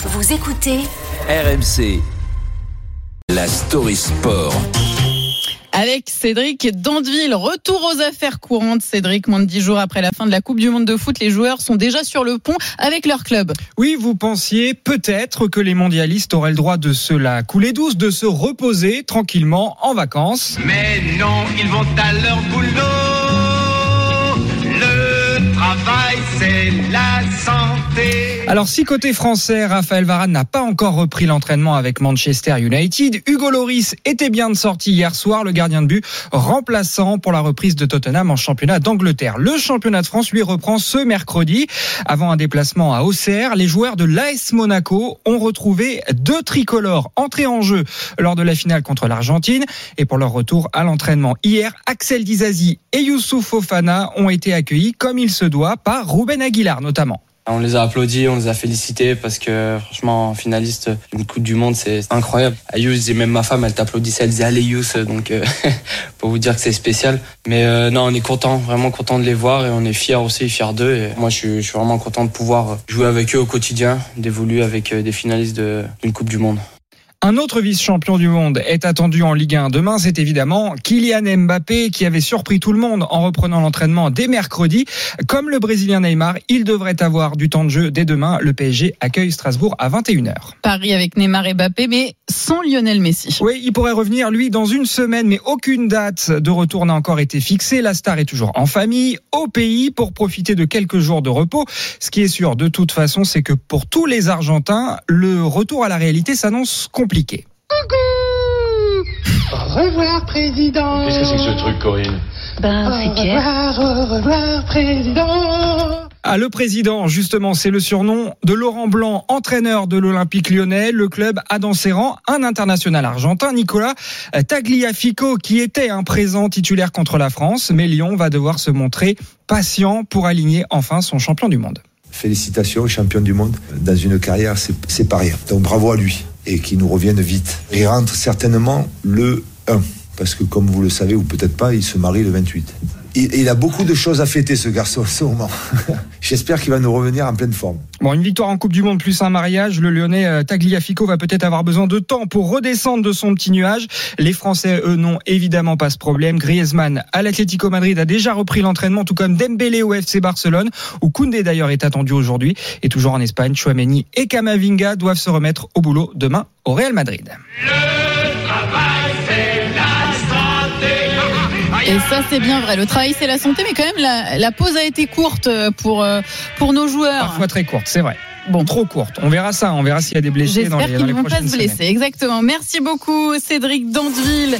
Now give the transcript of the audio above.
Vous écoutez RMC. La story sport. Avec Cédric Dandeville, retour aux affaires courantes. Cédric, moins de 10 jours après la fin de la Coupe du Monde de foot, les joueurs sont déjà sur le pont avec leur club. Oui, vous pensiez peut-être que les mondialistes auraient le droit de se la couler douce, de se reposer tranquillement en vacances. Mais non, ils vont à leur boulot. Le travail, c'est la santé. Alors si côté français, Raphaël Varane n'a pas encore repris l'entraînement avec Manchester United, Hugo Loris était bien de sortie hier soir, le gardien de but remplaçant pour la reprise de Tottenham en championnat d'Angleterre. Le championnat de France lui reprend ce mercredi. Avant un déplacement à Auxerre, les joueurs de l'AS Monaco ont retrouvé deux tricolores entrés en jeu lors de la finale contre l'Argentine et pour leur retour à l'entraînement hier, Axel Dizazi et Youssouf Fofana ont été accueillis comme il se doit par Ruben Aguilar notamment. On les a applaudis, on les a félicités parce que franchement, finaliste d'une Coupe du Monde, c'est incroyable. Ayous et même ma femme, elle t'applaudissait, elle disait allez Yous, donc euh, pour vous dire que c'est spécial. Mais euh, non, on est content, vraiment content de les voir et on est fiers aussi, fiers d'eux. Et moi, je suis, je suis vraiment content de pouvoir jouer avec eux au quotidien, d'évoluer avec euh, des finalistes d'une Coupe du Monde. Un autre vice-champion du monde est attendu en Ligue 1 demain. C'est évidemment Kylian Mbappé qui avait surpris tout le monde en reprenant l'entraînement dès mercredi. Comme le Brésilien Neymar, il devrait avoir du temps de jeu dès demain. Le PSG accueille Strasbourg à 21h. Paris avec Neymar et Mbappé, mais sans Lionel Messi. Oui, il pourrait revenir, lui, dans une semaine, mais aucune date de retour n'a encore été fixée. La star est toujours en famille, au pays, pour profiter de quelques jours de repos. Ce qui est sûr, de toute façon, c'est que pour tous les Argentins, le retour à la réalité s'annonce compliqué compliqué. Au revoir, président. Qu'est-ce que c'est que ce truc, Corinne Ben, c'est Pierre. Au revoir, au revoir, président. Ah, le président, justement, c'est le surnom de Laurent Blanc, entraîneur de l'Olympique lyonnais. Le club a dans ses rangs un international argentin, Nicolas Tagliafico, qui était un présent titulaire contre la France. Mais Lyon va devoir se montrer patient pour aligner enfin son champion du monde. Félicitations, champion du monde. Dans une carrière, c'est pas rien. Donc bravo à lui et qu'il nous revienne vite. Il rentre certainement le 1, parce que comme vous le savez, ou peut-être pas, il se marie le 28. Il, il a beaucoup de choses à fêter, ce garçon, moment. J'espère qu'il va nous revenir en pleine forme. Bon, une victoire en Coupe du Monde plus un mariage. Le Lyonnais euh, Tagliafico va peut-être avoir besoin de temps pour redescendre de son petit nuage. Les Français, eux, n'ont évidemment pas ce problème. Griezmann à l'Atlético Madrid a déjà repris l'entraînement, tout comme Dembélé au FC Barcelone, où Koundé d'ailleurs est attendu aujourd'hui. Et toujours en Espagne, Chouameni et Camavinga doivent se remettre au boulot demain au Real Madrid. Ça, c'est bien vrai. Le travail, c'est la santé, mais quand même, la, la pause a été courte pour, euh, pour nos joueurs. Parfois très courte, c'est vrai. Bon. Trop courte. On verra ça. On verra s'il y a des blessés dans J'espère les, dans qu'ils ne vont pas se blesser. Exactement. Merci beaucoup, Cédric Dandeville.